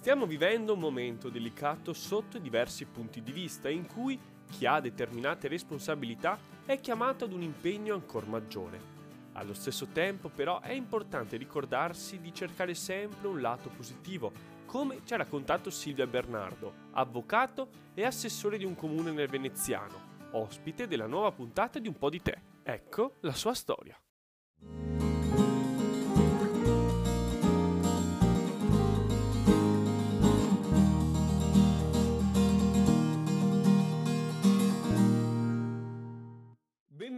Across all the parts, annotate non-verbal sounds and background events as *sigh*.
Stiamo vivendo un momento delicato sotto diversi punti di vista in cui chi ha determinate responsabilità è chiamato ad un impegno ancora maggiore. Allo stesso tempo però è importante ricordarsi di cercare sempre un lato positivo, come ci ha raccontato Silvia Bernardo, avvocato e assessore di un comune nel veneziano, ospite della nuova puntata di Un po' di te. Ecco la sua storia.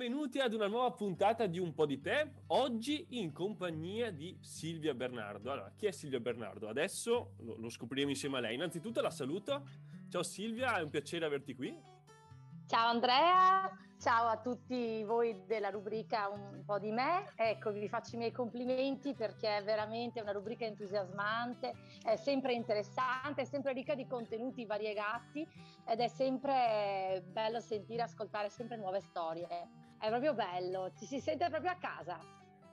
Benvenuti ad una nuova puntata di Un po' di te, oggi in compagnia di Silvia Bernardo. Allora, chi è Silvia Bernardo? Adesso lo, scopriremo insieme a lei. Innanzitutto la saluto. Ciao Silvia, è un piacere averti qui. Ciao Andrea, ciao a tutti voi della rubrica Un po' di me. Ecco, vi faccio i miei complimenti perché è veramente una rubrica entusiasmante, è sempre interessante, è sempre ricca di contenuti variegati ed è sempre bello sentire, ascoltare sempre nuove storie è proprio bello, ci si sente proprio a casa.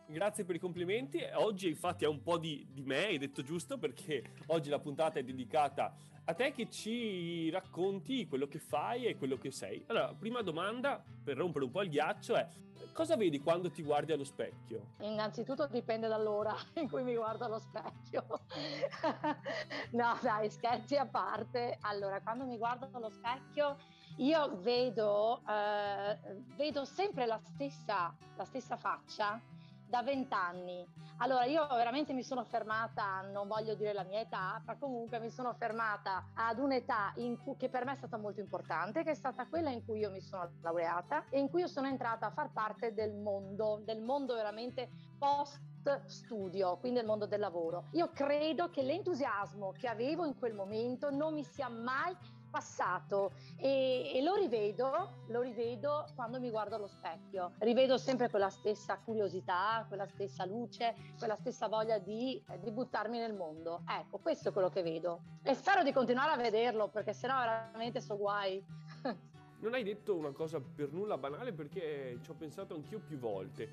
Grazie per i complimenti. Oggi infatti è un po' di, di, me, hai detto giusto, perché oggi la puntata è dedicata a te che ci racconti quello che fai e quello che sei. Allora, prima domanda per rompere un po' il ghiaccio è cosa vedi quando ti guardi allo specchio? Innanzitutto dipende dall'ora *laughs* in cui mi guardo allo specchio. *laughs* no, dai, scherzi a parte. Allora, quando mi guardo allo specchio io vedo, eh, vedo sempre la stessa, la stessa faccia da vent'anni. Allora, io veramente mi sono fermata, non voglio dire la mia età, ma comunque mi sono fermata ad un'età cui, che per me è stata molto importante, che è stata quella in cui io mi sono laureata e in cui io sono entrata a far parte del mondo, del mondo veramente post studio, quindi del mondo del lavoro. Io credo che l'entusiasmo che avevo in quel momento non mi sia mai passato e, e, lo rivedo, lo rivedo quando mi guardo allo specchio. Rivedo sempre quella stessa curiosità, quella stessa luce, quella stessa voglia di, di buttarmi nel mondo. Ecco, questo è quello che vedo. E spero di continuare a vederlo perché sennò veramente so guai. *laughs* Non hai detto una cosa per nulla banale perché ci ho pensato anch'io più volte.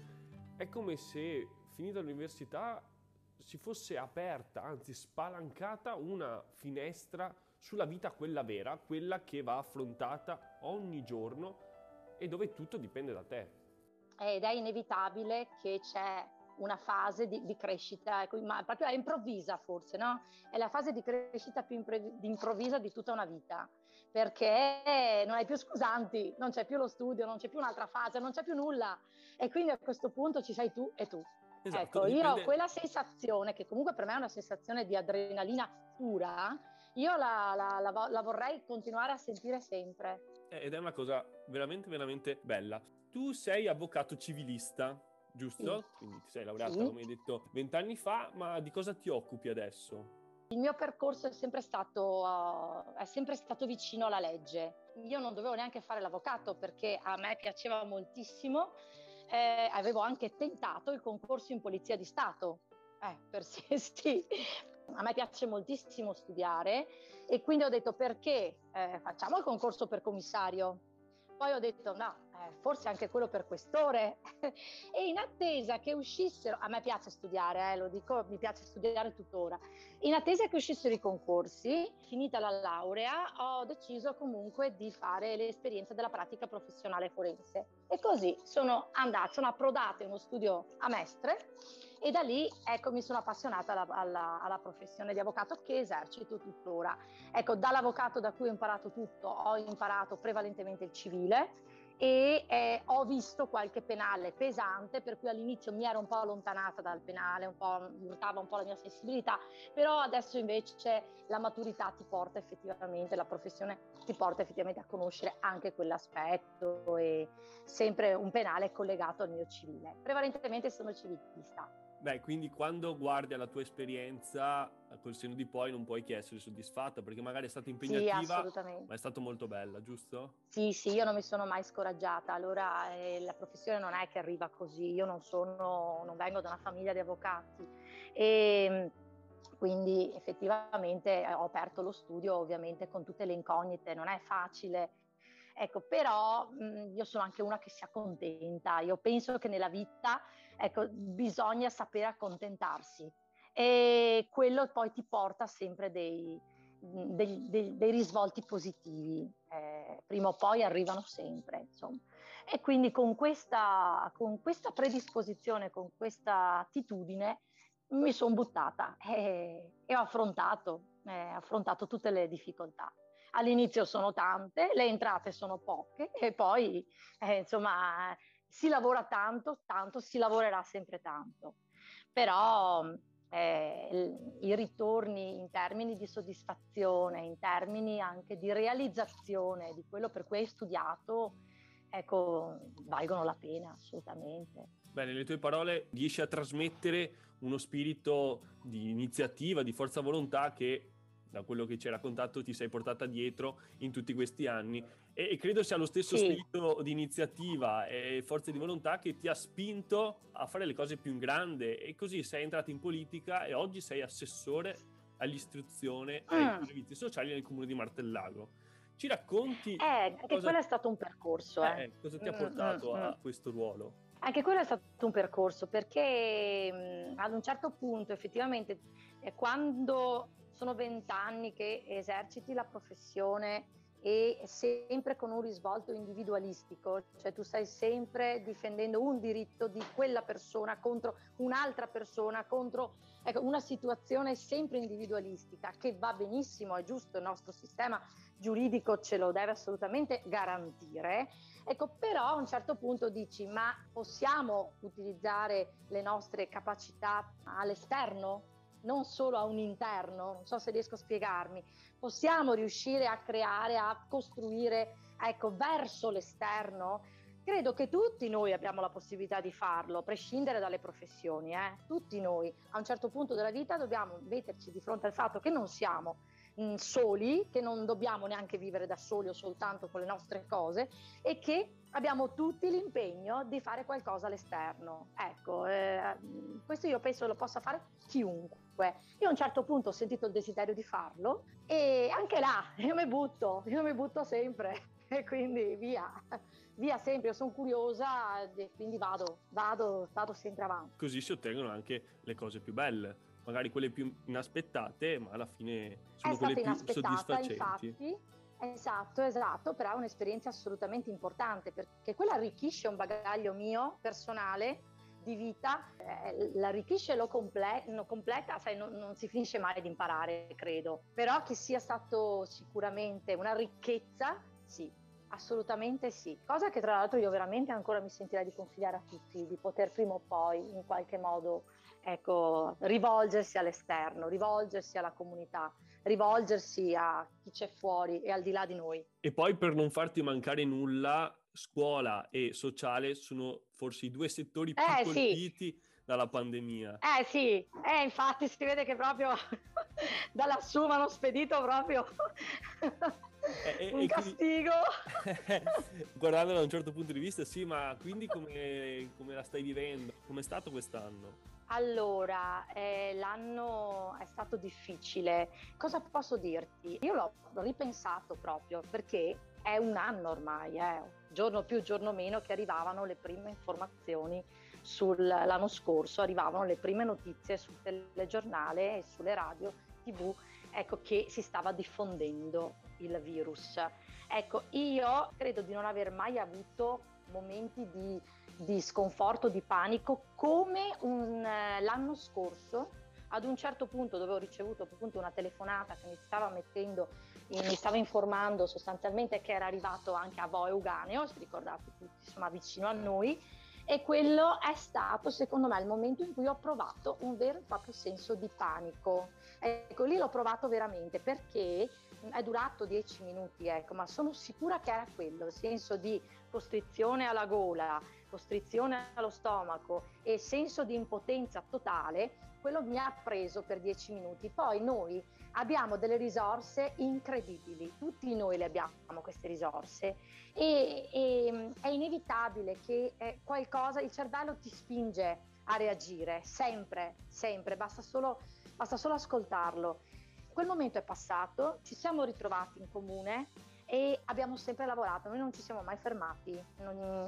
È come se finita l'università si fosse aperta, anzi spalancata una finestra sulla vita quella vera, quella che va affrontata ogni giorno e dove tutto dipende da te. Ed è inevitabile che c'è una fase di, di crescita, ecco, ma proprio è improvvisa forse, no? È la fase di crescita più impre- improvvisa di tutta una vita, perché non hai più scusanti, non c'è più lo studio, non c'è più un'altra fase, non c'è più nulla. E quindi a questo punto ci sei tu e tu. Esatto, ecco, dipende... io ho quella sensazione, che comunque per me è una sensazione di adrenalina pura, io la, la, la, la vorrei continuare a sentire sempre. Eh, ed è una cosa veramente, veramente bella. Tu sei avvocato civilista, giusto? Sì. Quindi ti sei laureata, sì. come hai detto, vent'anni fa, ma di cosa ti occupi adesso? Il mio percorso è sempre, stato, uh, è sempre stato vicino alla legge. Io non dovevo neanche fare l'avvocato perché a me piaceva moltissimo. Eh, avevo anche tentato il concorso in Polizia di Stato. Eh, per *laughs* sì, sì, a me piace moltissimo studiare e quindi ho detto perché eh, facciamo il concorso per commissario. Poi ho detto no, eh, forse anche quello per questore. *laughs* e in attesa che uscissero, a me piace studiare, eh, lo dico, mi piace studiare tuttora. In attesa che uscissero i concorsi, finita la laurea, ho deciso comunque di fare l'esperienza della pratica professionale forense. E così sono andata, sono approdata in uno studio a Mestre e da lì ecco, mi sono appassionata alla, alla, alla, professione di avvocato che esercito tuttora. Ecco, dall'avvocato da cui ho imparato tutto, ho imparato prevalentemente il civile e eh, ho visto qualche penale pesante, per cui all'inizio mi ero un po' allontanata dal penale, un po' urtava un po' la mia sensibilità, però adesso invece la maturità ti porta effettivamente, la professione ti porta effettivamente a conoscere anche quell'aspetto e sempre un penale collegato al mio civile. Prevalentemente sono civilista. Beh, quindi quando guardi alla tua esperienza col senno di poi non puoi che essere soddisfatta perché magari è stata impegnativa, sì, ma è stato molto bella, giusto? Sì, sì, io non mi sono mai scoraggiata. Allora, eh, la professione non è che arriva così, io non sono, non vengo da una famiglia di avvocati e quindi effettivamente ho aperto lo studio ovviamente con tutte le incognite, non è facile Ecco, però mh, io sono anche una che si accontenta. Io penso che nella vita ecco, bisogna sapere accontentarsi. e quello poi ti porta sempre dei, dei, dei, dei risvolti positivi, eh, prima o poi arrivano sempre, insomma. E quindi con questa, con questa predisposizione, con questa attitudine, mi sono buttata e, e ho affrontato, eh, affrontato tutte le difficoltà. All'inizio sono tante, le entrate sono poche e poi eh, insomma si lavora tanto, tanto, si lavorerà sempre tanto. Però eh, i ritorni in termini di soddisfazione, in termini anche di realizzazione di quello per cui hai studiato, ecco, valgono la pena assolutamente. Bene, le tue parole riesci a trasmettere uno spirito di iniziativa, di forza volontà che da quello che ci hai raccontato ti sei portata dietro in tutti questi anni e, e credo sia lo stesso sì. spirito di iniziativa e forza di volontà che ti ha spinto a fare le cose più in grande e così sei entrato in politica e oggi sei assessore all'istruzione e ai mm. servizi sociali nel comune di Martellago. Ci racconti? Eh, anche cosa... quello è stato un percorso. Eh. Eh, cosa ti ha mm, portato mm, mm, a questo ruolo? Anche quello è stato un percorso perché mh, ad un certo punto effettivamente eh, quando sono vent'anni che eserciti la professione e sempre con un risvolto individualistico, cioè tu stai sempre difendendo un diritto di quella persona contro un'altra persona, contro ecco, una situazione sempre individualistica che va benissimo, è giusto, il nostro sistema giuridico ce lo deve assolutamente garantire, ecco, però a un certo punto dici ma possiamo utilizzare le nostre capacità all'esterno? Non solo a un interno, non so se riesco a spiegarmi, possiamo riuscire a creare, a costruire, ecco, verso l'esterno. Credo che tutti noi abbiamo la possibilità di farlo, prescindere dalle professioni, eh? tutti noi a un certo punto della vita dobbiamo metterci di fronte al fatto che non siamo mh, soli, che non dobbiamo neanche vivere da soli o soltanto con le nostre cose e che abbiamo tutti l'impegno di fare qualcosa all'esterno. Ecco, eh, questo io penso lo possa fare chiunque. Io a un certo punto ho sentito il desiderio di farlo e anche là io mi butto, io mi butto sempre *laughs* e quindi via, via sempre, io sono curiosa e quindi vado, vado, vado sempre avanti. Così si ottengono anche le cose più belle, magari quelle più inaspettate, ma alla fine sono è quelle più soddisfacenti. Infatti, Esatto, esatto, però è un'esperienza assolutamente importante perché quella arricchisce un bagaglio mio personale di vita, eh, l'arricchisce lo, comple- lo completa, sai, non, non, si finisce mai di imparare, credo. Però che sia stato sicuramente una ricchezza, sì, assolutamente sì. Cosa che tra l'altro io veramente ancora mi sentirei di consigliare a tutti, di poter prima o poi in qualche modo ecco, rivolgersi all'esterno, rivolgersi alla comunità, rivolgersi a chi c'è fuori e al di là di noi. E poi per non farti mancare nulla, scuola e sociale sono forse i due settori più eh, colpiti sì. dalla pandemia. Eh sì, eh, infatti si vede che proprio *laughs* da lassù mi hanno spedito proprio eh, un castigo. Quindi, *laughs* guardando da un certo punto di vista, sì, ma quindi come, come la stai vivendo? Com'è stato quest'anno? Allora, eh, l'anno è stato difficile. Cosa posso dirti? Io l'ho ripensato proprio perché è un anno ormai, eh, giorno più, giorno meno, che arrivavano le prime informazioni sull'anno scorso, arrivavano le prime notizie sul telegiornale e sulle radio, tv, ecco che si stava diffondendo il virus. Ecco, io credo di non aver mai avuto momenti di, di sconforto, di panico come un, eh, l'anno scorso ad un certo punto dove ho ricevuto appunto una telefonata che mi stava mettendo mi stava informando sostanzialmente che era arrivato anche a Voe Uganeo, se ricordate tutti, insomma vicino a noi, e quello è stato secondo me il momento in cui ho provato un vero e proprio senso di panico. Ecco, lì l'ho provato veramente perché è durato dieci minuti, ecco, ma sono sicura che era quello, il senso di costrizione alla gola, costrizione allo stomaco e senso di impotenza totale, quello mi ha preso per dieci minuti. Poi noi abbiamo delle risorse incredibili, tutti noi le abbiamo queste risorse e, e è inevitabile che eh, qualcosa, il cervello ti spinge a reagire, sempre, sempre, basta solo, basta solo ascoltarlo. Quel momento è passato, ci siamo ritrovati in comune e abbiamo sempre lavorato, noi non ci siamo mai fermati.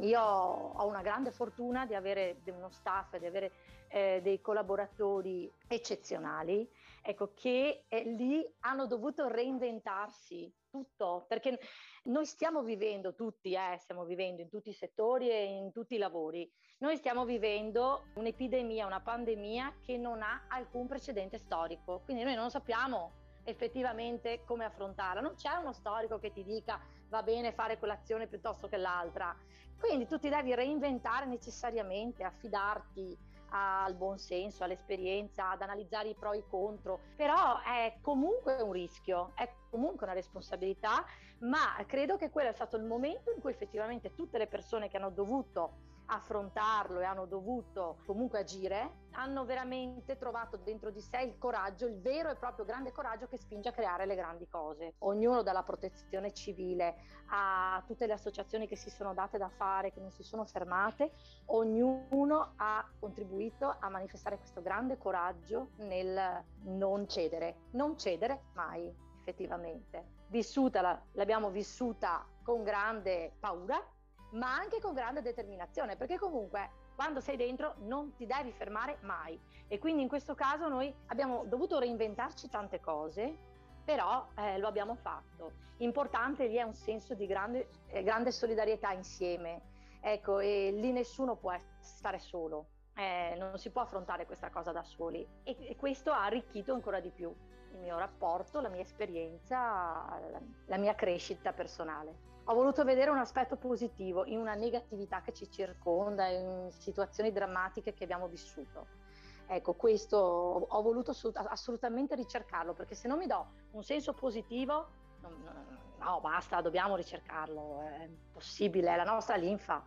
io ho una grande fortuna di avere uno staff, di avere eh, dei collaboratori eccezionali, ecco, che eh, lì hanno dovuto reinventarsi tutto, perché noi stiamo vivendo tutti, eh, stiamo vivendo in tutti i settori e in tutti i lavori, noi stiamo vivendo un'epidemia, una pandemia che non ha alcun precedente storico, quindi noi non sappiamo effettivamente come affrontarla. Non c'è uno storico che ti dica va bene fare quell'azione piuttosto che l'altra. Quindi tu ti devi reinventare necessariamente, affidarti al buon senso, all'esperienza, ad analizzare i pro e i contro, però è comunque un rischio, è comunque una responsabilità, ma credo che quello è stato il momento in cui effettivamente tutte le persone che hanno dovuto affrontarlo e hanno dovuto comunque agire, hanno veramente trovato dentro di sé il coraggio, il vero e proprio grande coraggio che spinge a creare le grandi cose. Ognuno dalla protezione civile a tutte le associazioni che si sono date da fare, che non si sono fermate, ognuno ha contribuito a manifestare questo grande coraggio nel non cedere, non cedere mai effettivamente. Vissuta, l'abbiamo vissuta con grande paura, ma anche con grande determinazione, perché comunque quando sei dentro non ti devi fermare mai. E quindi in questo caso noi abbiamo dovuto reinventarci tante cose, però eh, lo abbiamo fatto. Importante lì è un senso di grande, eh, grande solidarietà insieme. Ecco, e lì nessuno può stare solo, eh, non si può affrontare questa cosa da soli. E, e questo ha arricchito ancora di più il mio rapporto, la mia esperienza, la, la mia crescita personale ho voluto vedere un aspetto positivo in una negatività che ci circonda, in situazioni drammatiche che abbiamo vissuto. Ecco, questo ho voluto assolutamente ricercarlo, perché se non mi do un senso positivo, no, basta, dobbiamo ricercarlo, è possibile, è la nostra linfa.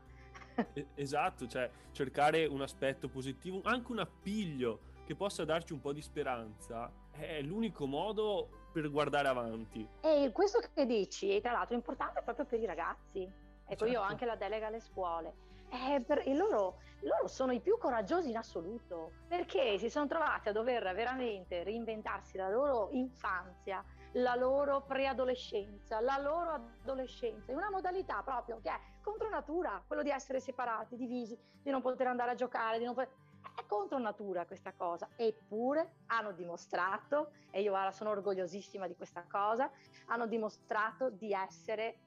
Esatto, cioè cercare un aspetto positivo, anche un appiglio che possa darci un po' di speranza, è l'unico modo per guardare avanti. E questo che dici, tra l'altro, è importante proprio per i ragazzi. Ecco, certo. io ho anche la delega alle scuole. Eh, per, e loro, loro sono i più coraggiosi in assoluto perché si sono trovati a dover veramente reinventarsi la loro infanzia, la loro preadolescenza, la loro adolescenza in una modalità proprio che è contro natura, quello di essere separati, divisi, di non poter andare a giocare, di non poter è contro natura questa cosa, eppure hanno dimostrato, e io ora sono orgogliosissima di questa cosa, hanno dimostrato di essere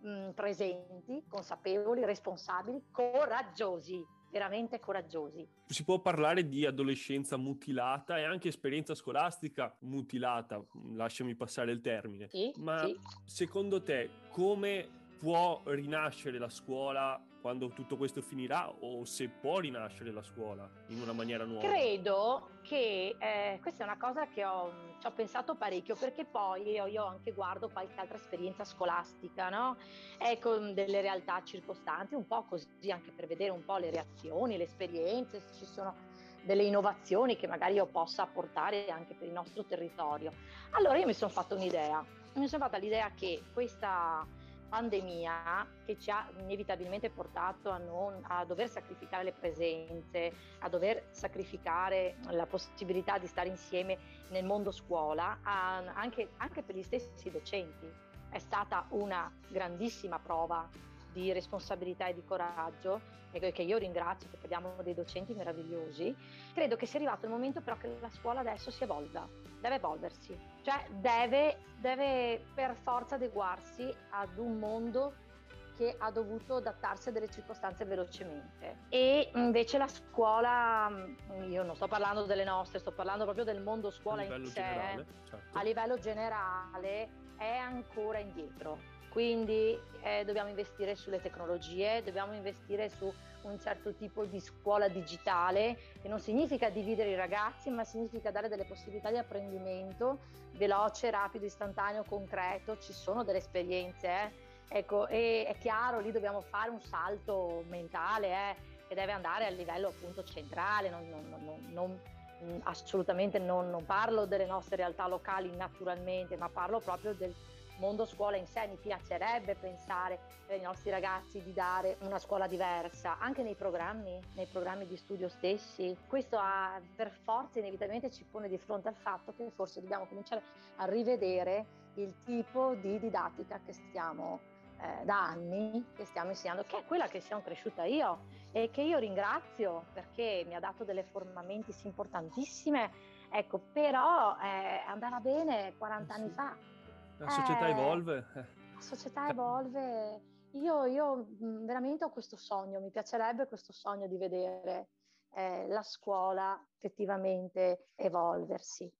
mh, presenti, consapevoli, responsabili, coraggiosi, veramente coraggiosi. Si può parlare di adolescenza mutilata e anche esperienza scolastica mutilata, lasciami passare il termine. Sì, Ma sì. secondo te come può rinascere la scuola quando tutto questo finirà o se può rinascere la scuola in una maniera nuova? Credo che eh, questa è una cosa che ho, ci ho pensato parecchio perché poi io, io, anche guardo qualche altra esperienza scolastica, no? Ecco, delle realtà circostanti, un po' così anche per vedere un po' le reazioni, le esperienze, se ci sono delle innovazioni che magari io possa apportare anche per il nostro territorio. Allora io mi sono fatta un'idea, mi sono fatta l'idea che questa pandemia che ci ha inevitabilmente portato a, non, a, dover sacrificare le presenze, a dover sacrificare la possibilità di stare insieme nel mondo scuola, anche, anche per gli stessi docenti. È stata una grandissima prova di responsabilità e di coraggio e che io ringrazio perché abbiamo dei docenti meravigliosi, credo che sia arrivato il momento però che la scuola adesso si evolva, deve evolversi, cioè deve, deve per forza adeguarsi ad un mondo che ha dovuto adattarsi a delle circostanze velocemente. E invece la scuola, io non sto parlando delle nostre, sto parlando proprio del mondo scuola in sé, generale, certo. a livello generale è ancora indietro quindi eh, dobbiamo investire sulle tecnologie, dobbiamo investire su un certo tipo di scuola digitale, che non significa dividere i ragazzi, ma significa dare delle possibilità di apprendimento veloce, rapido, istantaneo, concreto. Ci sono delle esperienze, eh. ecco, e è chiaro, lì dobbiamo fare un salto mentale, eh, che deve andare a livello appunto centrale, non, non, non, non assolutamente non, parlo delle nostre realtà locali naturalmente, ma parlo proprio del mondo scuola in sé mi piacerebbe pensare per i nostri ragazzi di dare una scuola diversa, anche nei programmi, nei programmi di studio stessi. Questo ha, per forza inevitabilmente ci pone di fronte al fatto che forse dobbiamo cominciare a rivedere il tipo di didattica che stiamo eh, da anni che stiamo insegnando, che è quella che sono cresciuta io e che io ringrazio perché mi ha dato delle formamenti importantissime, ecco, però eh, andava bene 40 eh sì. anni fa. La società eh, evolve. La società evolve. Io, io, mm, veramente ho questo sogno, mi piacerebbe questo sogno di vedere eh, la scuola effettivamente evolversi.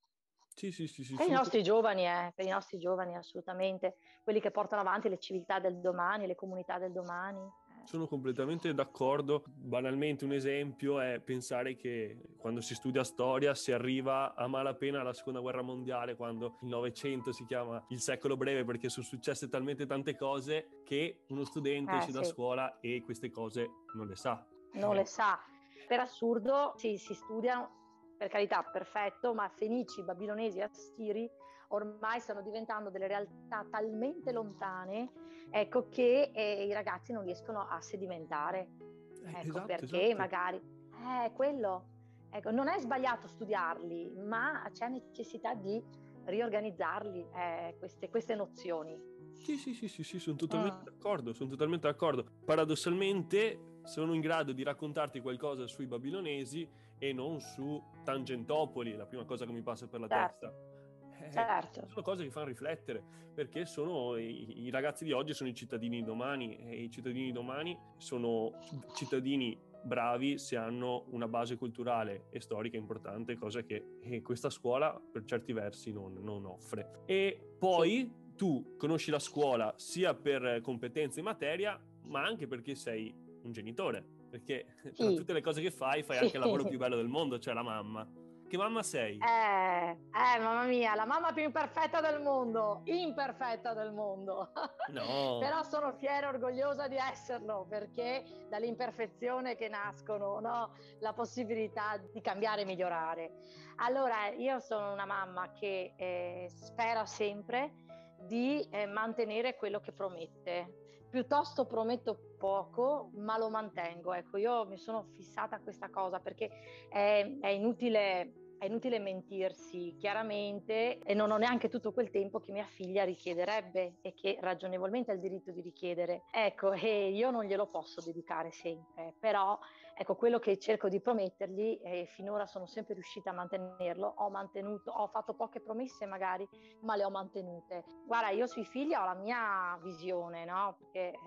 Sì, sì, sì, sì, per i nostri giovani, eh, per i nostri giovani assolutamente, quelli che portano avanti le civiltà del domani, le comunità del domani. Eh. Sono completamente d'accordo. Banalmente un esempio è pensare che quando si studia storia si arriva a malapena alla seconda guerra mondiale, quando il Novecento si chiama il secolo breve perché sono successe talmente tante cose che uno studente eh, esce sì. da scuola e queste cose non le sa. Non eh. le sa. Per assurdo sì, si studiano per carità, perfetto, ma fenici, babilonesi e assiri ormai stanno diventando delle realtà talmente lontane ecco, che eh, i ragazzi non riescono a sedimentare. Eh, ecco esatto, perché esatto. magari è eh, quello. Ecco, non è sbagliato studiarli, ma c'è necessità di riorganizzarli eh, queste, queste, nozioni. Sì, sì, sì, sì, sì sono totalmente ah. d'accordo, sono totalmente d'accordo. Paradossalmente sono in grado di raccontarti qualcosa sui babilonesi e non su Tangentopoli, la prima cosa che mi passa per la certo. testa. Eh, certo. *laughs* Sono cose che fanno riflettere, perché sono, i, i, ragazzi di oggi sono i cittadini di domani e i cittadini di domani sono cittadini bravi se hanno una base culturale e storica importante, cosa che eh, questa scuola per certi versi non, non offre. E poi sì. tu conosci la scuola sia per competenze in materia, ma anche perché sei un genitore perché sì. tra tutte le cose che fai, fai anche il lavoro *laughs* più bello del mondo, cioè la mamma. Che mamma sei? Eh, eh, mamma mia, la mamma più imperfetta del mondo, imperfetta del mondo. *laughs* No. Però sono fiera e orgogliosa di esserlo, perché dall'imperfezione che nascono, no? La possibilità di cambiare e migliorare. Allora, io sono una mamma che eh, spera sempre di eh, mantenere quello che promette piuttosto prometto poco, ma lo mantengo. Ecco, io mi sono fissata a questa cosa perché è, è inutile è inutile mentirsi chiaramente e non ho neanche tutto quel tempo che mia figlia richiederebbe e che ragionevolmente ha il diritto di richiedere. Ecco, e io non glielo posso dedicare sempre, però ecco, quello che cerco di promettergli e finora sono sempre riuscita a mantenerlo, ho mantenuto, ho fatto poche promesse magari, ma le ho mantenute. Guarda, io sui figli ho la mia visione, no? Perché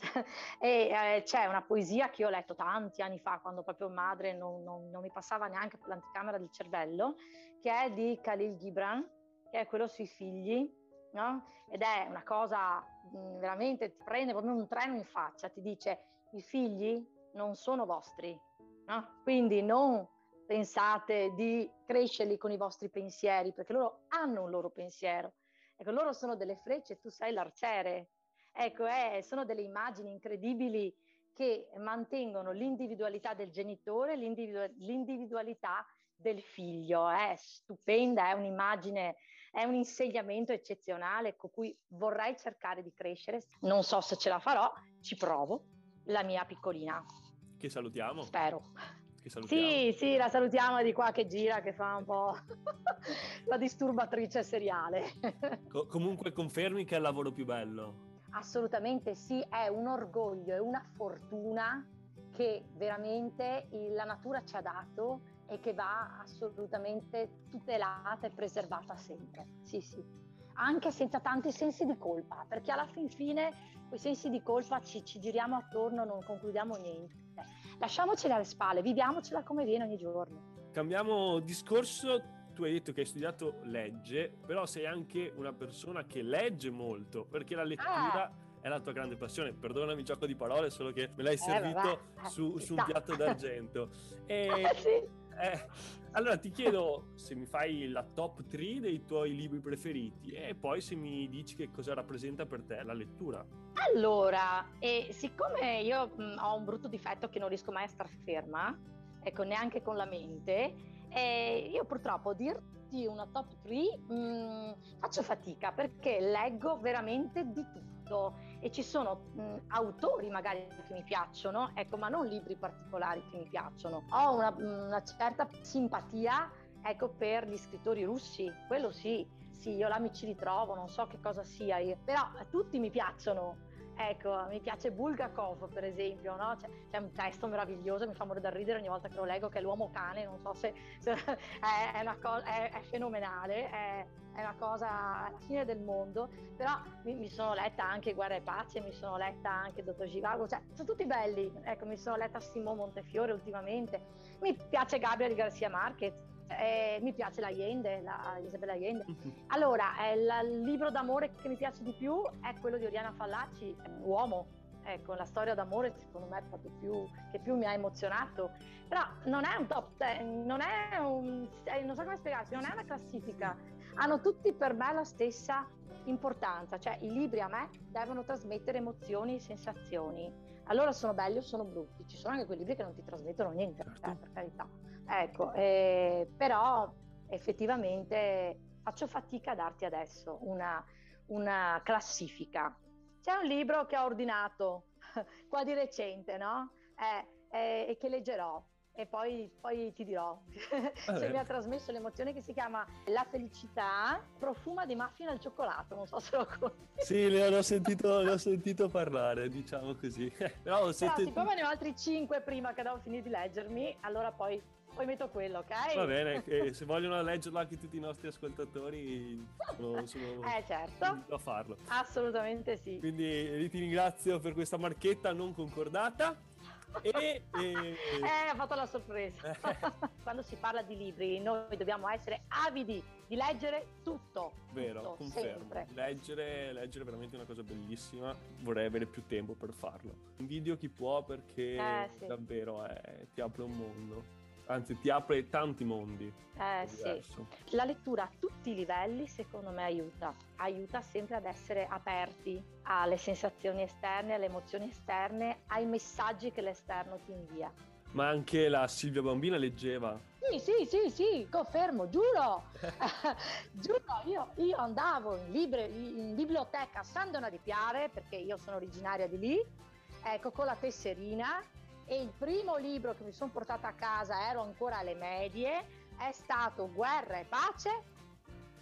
*laughs* e eh, c'è una poesia che ho letto tanti anni fa, quando proprio madre non, non, non mi passava neanche per l'anticamera del cervello, che è di Khalil Gibran, che è quello sui figli, no? ed è una cosa mh, mm, veramente, ti prende proprio un treno in faccia, ti dice i figli non sono vostri, no? quindi non pensate di crescerli con i vostri pensieri, perché loro hanno un loro pensiero. Ecco, loro sono delle frecce, tu sei l'arciere, Ecco, eh, sono delle immagini incredibili che mantengono l'individualità del genitore, l'individu- l'individualità del figlio. È stupenda, è un'immagine, è un insegnamento eccezionale con cui vorrei cercare di crescere. Non so se ce la farò, ci provo. La mia piccolina. Che salutiamo. Spero. Sì, sì, la salutiamo di qua che gira, che fa un po' *laughs* la disturbatrice seriale. Co- comunque confermi che è il lavoro più bello. Assolutamente sì, è un orgoglio, è una fortuna che veramente la natura ci ha dato e che va assolutamente tutelata e preservata sempre. Sì, sì. Anche senza tanti sensi di colpa, perché alla fin fine quei sensi di colpa ci, ci giriamo attorno, non concludiamo niente. Lasciamoceli alle spalle, viviamocela come viene ogni giorno. Cambiamo discorso, tu hai detto che hai studiato legge, però sei anche una persona che legge molto, perché la lettura ah. è la tua grande passione. Perdonami il gioco di parole, solo che me l'hai eh, servito eh, su, su, un piatto d'argento. *laughs* E, sì. eh, allora ti chiedo se mi fai la top 3 dei tuoi libri preferiti e poi se mi dici che cosa rappresenta per te la lettura. Allora, eh, siccome io mh, ho un brutto difetto che non riesco mai a star ferma, ecco, neanche con la mente, e io purtroppo dir dirti una top 3 mm, faccio fatica perché leggo veramente di tutto e ci sono mh, autori magari che mi piacciono, ecco, ma non libri particolari che mi piacciono. Ho una, una certa simpatia ecco, per gli scrittori russi, quello sì, sì, io là mi ci ritrovo, non so che cosa sia, io. però tutti mi piacciono, Ecco, mi piace Bulgakov per esempio, no? c'è, c'è, un testo meraviglioso, mi fa morire da ridere ogni volta che lo leggo, che è l'uomo cane, non so se, se *laughs* è, è, co- è, è, fenomenale, è, è, una cosa alla fine del mondo, però mi, mi, sono letta anche Guerra e Pace, mi sono letta anche Dottor Givago, cioè sono tutti belli, ecco, mi sono letta Simone Montefiore ultimamente, mi piace Gabriel Garcia Marquez, eh, mi piace l'Allende, la Isabella Allende. Allora, eh, il libro d'amore che mi piace di più è quello di Oriana Fallaci, Uomo. Ecco, la storia d'amore secondo me è proprio più, che più mi ha emozionato. Però non è un top 10, non è un, eh, non so come spiegarti, non è una classifica. Hanno tutti per me la stessa importanza, cioè i libri a me devono trasmettere emozioni e sensazioni. Allora sono belli o sono brutti, ci sono anche quei libri che non ti trasmettono niente, certo. eh, per carità Ecco, eh, però effettivamente faccio fatica a darti adesso una, una classifica. C'è un libro che ho ordinato *laughs* qua di recente, no? Eh, eh, e che leggerò e poi, poi ti dirò se *laughs* mi ha trasmesso l'emozione che si chiama La felicità profuma di muffin al cioccolato, non so se lo conosci. Sì, ne ho sentito, ne ho sentito parlare, diciamo così. *laughs* Però, Però siccome ne ho altri cinque prima che devo finire di leggermi, allora poi poi metto quello, ok? Va bene, e se vogliono leggerlo anche tutti i nostri ascoltatori, sono, sono *laughs* eh, certo. a farlo. Assolutamente sì. Quindi ti ringrazio per questa marchetta non concordata. E, *laughs* e... Eh, ha fatto la sorpresa. *laughs* Quando si parla di libri, noi dobbiamo essere avidi di leggere tutto. Vero, tutto, confermo. Leggere, leggere è veramente una cosa bellissima. Vorrei avere più tempo per farlo. Invidio chi può perché eh, sì. davvero eh, ti apre un mondo anzi ti apre tanti mondi. Eh sì, la lettura a tutti i livelli secondo me aiuta, aiuta sempre ad essere aperti alle sensazioni esterne, alle emozioni esterne, ai messaggi che l'esterno ti invia. Ma anche la Silvia Bambina leggeva. Sì, sì, sì, sì, confermo, giuro. *laughs* *laughs* giuro, io, io, andavo in, libre, in biblioteca a San Dona di Piare, perché io sono originaria di lì, ecco, con la tesserina e il primo libro che mi sono portata a casa, ero ancora alle medie, è stato Guerra e Pace,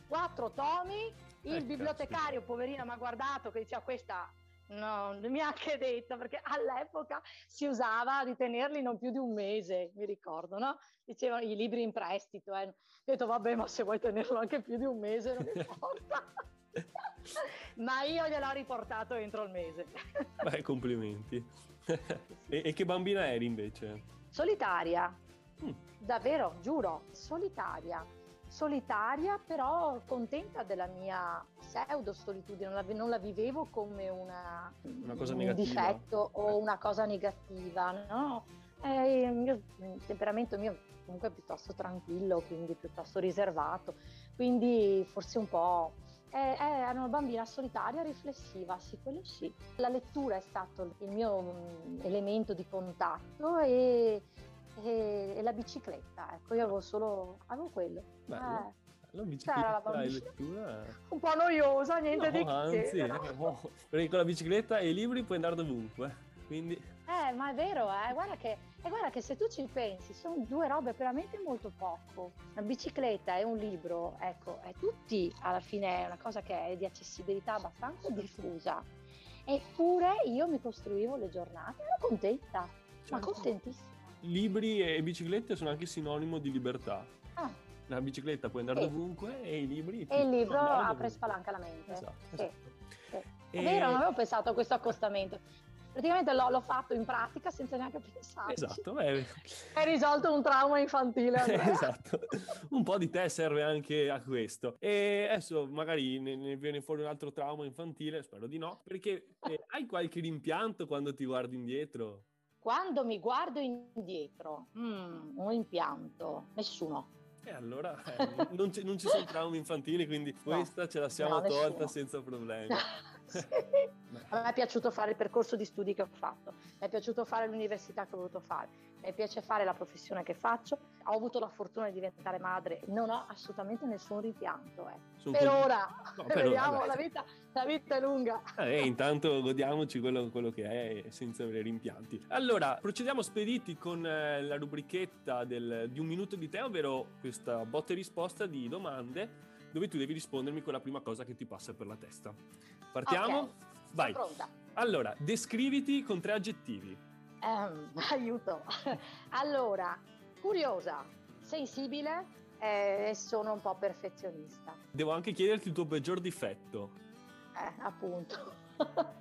quattro tomi, il eh, bibliotecario poverino mi ha guardato che diceva questa non mi ha anche detto perché all'epoca si usava di tenerli non più di un mese, mi ricordo, no? Dicevano i libri in prestito, eh. ho detto vabbè ma se vuoi tenerlo anche più di un mese non importa. *laughs* ma io gliel'ho riportato entro il mese. Beh, complimenti. *laughs* e, e, che bambina eri invece? Solitaria, mm. davvero, giuro, solitaria. Solitaria, però contenta della mia pseudo solitudine, non la, non la vivevo come una, una cosa un difetto o eh. una cosa negativa, no? Eh, il, mio, il temperamento mio comunque è piuttosto tranquillo, quindi piuttosto riservato, quindi forse un po' È una bambina solitaria, riflessiva, sì, quello sì. La lettura è stato il mio mm, elemento di contatto e, e, e la bicicletta, ecco, io avevo solo, avevo quello. Bello. Eh. La bicicletta la lettura *laughs* un po' noiosa, niente no, di che. Anzi, *laughs* no. eh, perché con la bicicletta e i libri puoi andare dovunque. Quindi... Eh, ma è vero, eh. guarda, che, eh, guarda che se tu ci pensi, sono due robe veramente molto poco. Una bicicletta e un libro, ecco, è tutti alla fine è una cosa che è di accessibilità abbastanza diffusa. Eppure io mi costruivo le giornate, ero contenta, certo. ma contentissima. Libri e biciclette sono anche sinonimo di libertà. Ah. La bicicletta puoi andare sì. dovunque e i libri... E il libro apre e spalanca la mente. Esatto, sì. esatto. Sì. È vero, non avevo pensato a questo accostamento praticamente l'ho, l'ho, fatto in pratica senza neanche pensare. Esatto, beh. Hai risolto un trauma infantile. *laughs* esatto, un po' di te serve anche a questo. E adesso magari ne, ne viene fuori un altro trauma infantile, spero di no, perché eh, hai qualche rimpianto quando ti guardi indietro? Quando mi guardo indietro, mm, un rimpianto, nessuno. E allora eh, non, ci, non, ci, sono traumi infantili, quindi *laughs* no, questa ce la siamo no, tolta senza problemi. *laughs* A me è piaciuto fare il percorso di studi che ho fatto, mi è piaciuto fare l'università che ho voluto fare, mi piace fare la professione che faccio, ho avuto la fortuna di diventare madre, non ho assolutamente nessun rimpianto. Eh. *laughs* Per, ora, no, per vediamo, ora, la, vita, la, vita, è lunga. Eh, intanto godiamoci quello, quello, che è senza avere rimpianti. Allora, procediamo spediti con eh, la rubrichetta del, di un minuto di te, ovvero questa botta e risposta di domande dove tu devi rispondermi con la prima cosa che ti passa per la testa. Partiamo? Okay. Vai. pronta. Allora, descriviti con tre aggettivi. Um, *laughs* aiuto. *laughs* allora, curiosa, sensibile e sono un po' perfezionista. Devo anche chiederti il tuo peggior difetto. Eh, appunto. *laughs*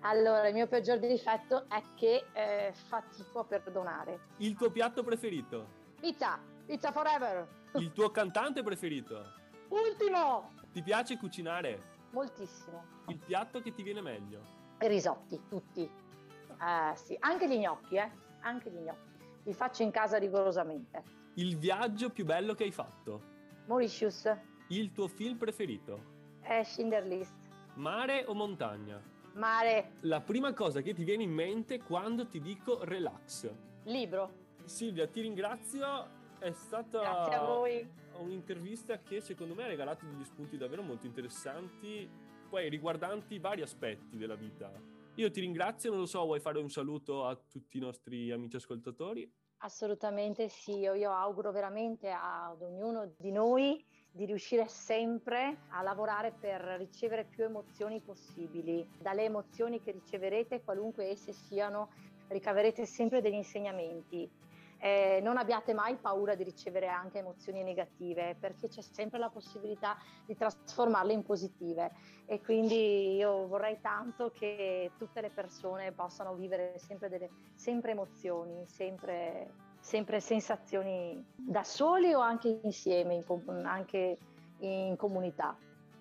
allora, il mio peggior difetto è che eh, fatico a perdonare. Il tuo piatto preferito? Pizza, pizza forever. Il tuo cantante preferito? Ultimo. Ti piace cucinare? Moltissimo. Il piatto che ti viene meglio? I risotti, tutti. Eh, sì, anche gli gnocchi, eh? Anche gli gnocchi. Li faccio in casa rigorosamente. Il viaggio più bello che hai fatto? Mauritius. Il tuo film preferito? È Schindler List. Mare o montagna? Mare. La prima cosa che ti viene in mente quando ti dico relax? Libro. Silvia, ti ringrazio. È stata un'intervista che secondo me ha regalato degli spunti davvero molto interessanti, poi riguardanti vari aspetti della vita. Io ti ringrazio, non lo so, vuoi fare un saluto a tutti i nostri amici ascoltatori? Assolutamente sì, io, io auguro veramente ad ognuno di noi di riuscire sempre a lavorare per ricevere più emozioni possibili. Dalle emozioni che riceverete, qualunque esse siano, ricaverete sempre degli insegnamenti. Eh, non abbiate mai paura di ricevere anche emozioni negative perché c'è sempre la possibilità di trasformarle in positive e quindi io vorrei tanto che tutte le persone possano vivere sempre, delle, sempre emozioni, sempre, sempre, sensazioni da soli o anche insieme, in, anche in comunità.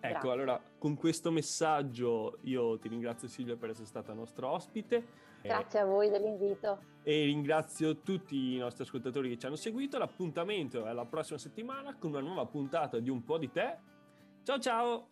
Ecco, Grazie. allora con questo messaggio io ti ringrazio Silvia per essere stata nostra ospite. Grazie a voi dell'invito. E ringrazio tutti i nostri ascoltatori che ci hanno seguito. L'appuntamento è alla prossima settimana con una nuova puntata di Un po' di te. Ciao ciao!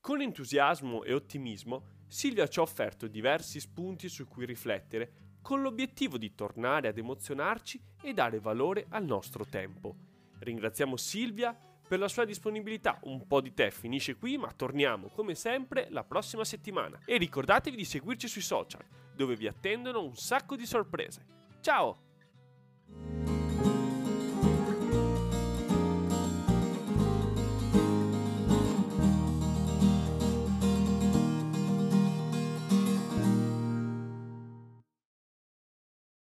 Con entusiasmo e ottimismo, Silvia ci ha offerto diversi spunti su cui riflettere con l'obiettivo di tornare ad emozionarci e dare valore al nostro tempo. Ringraziamo Silvia per la sua disponibilità. Un po' di te finisce qui, ma torniamo come sempre la prossima settimana. E ricordatevi di seguirci sui social, dove vi attendono un sacco di sorprese. Ciao!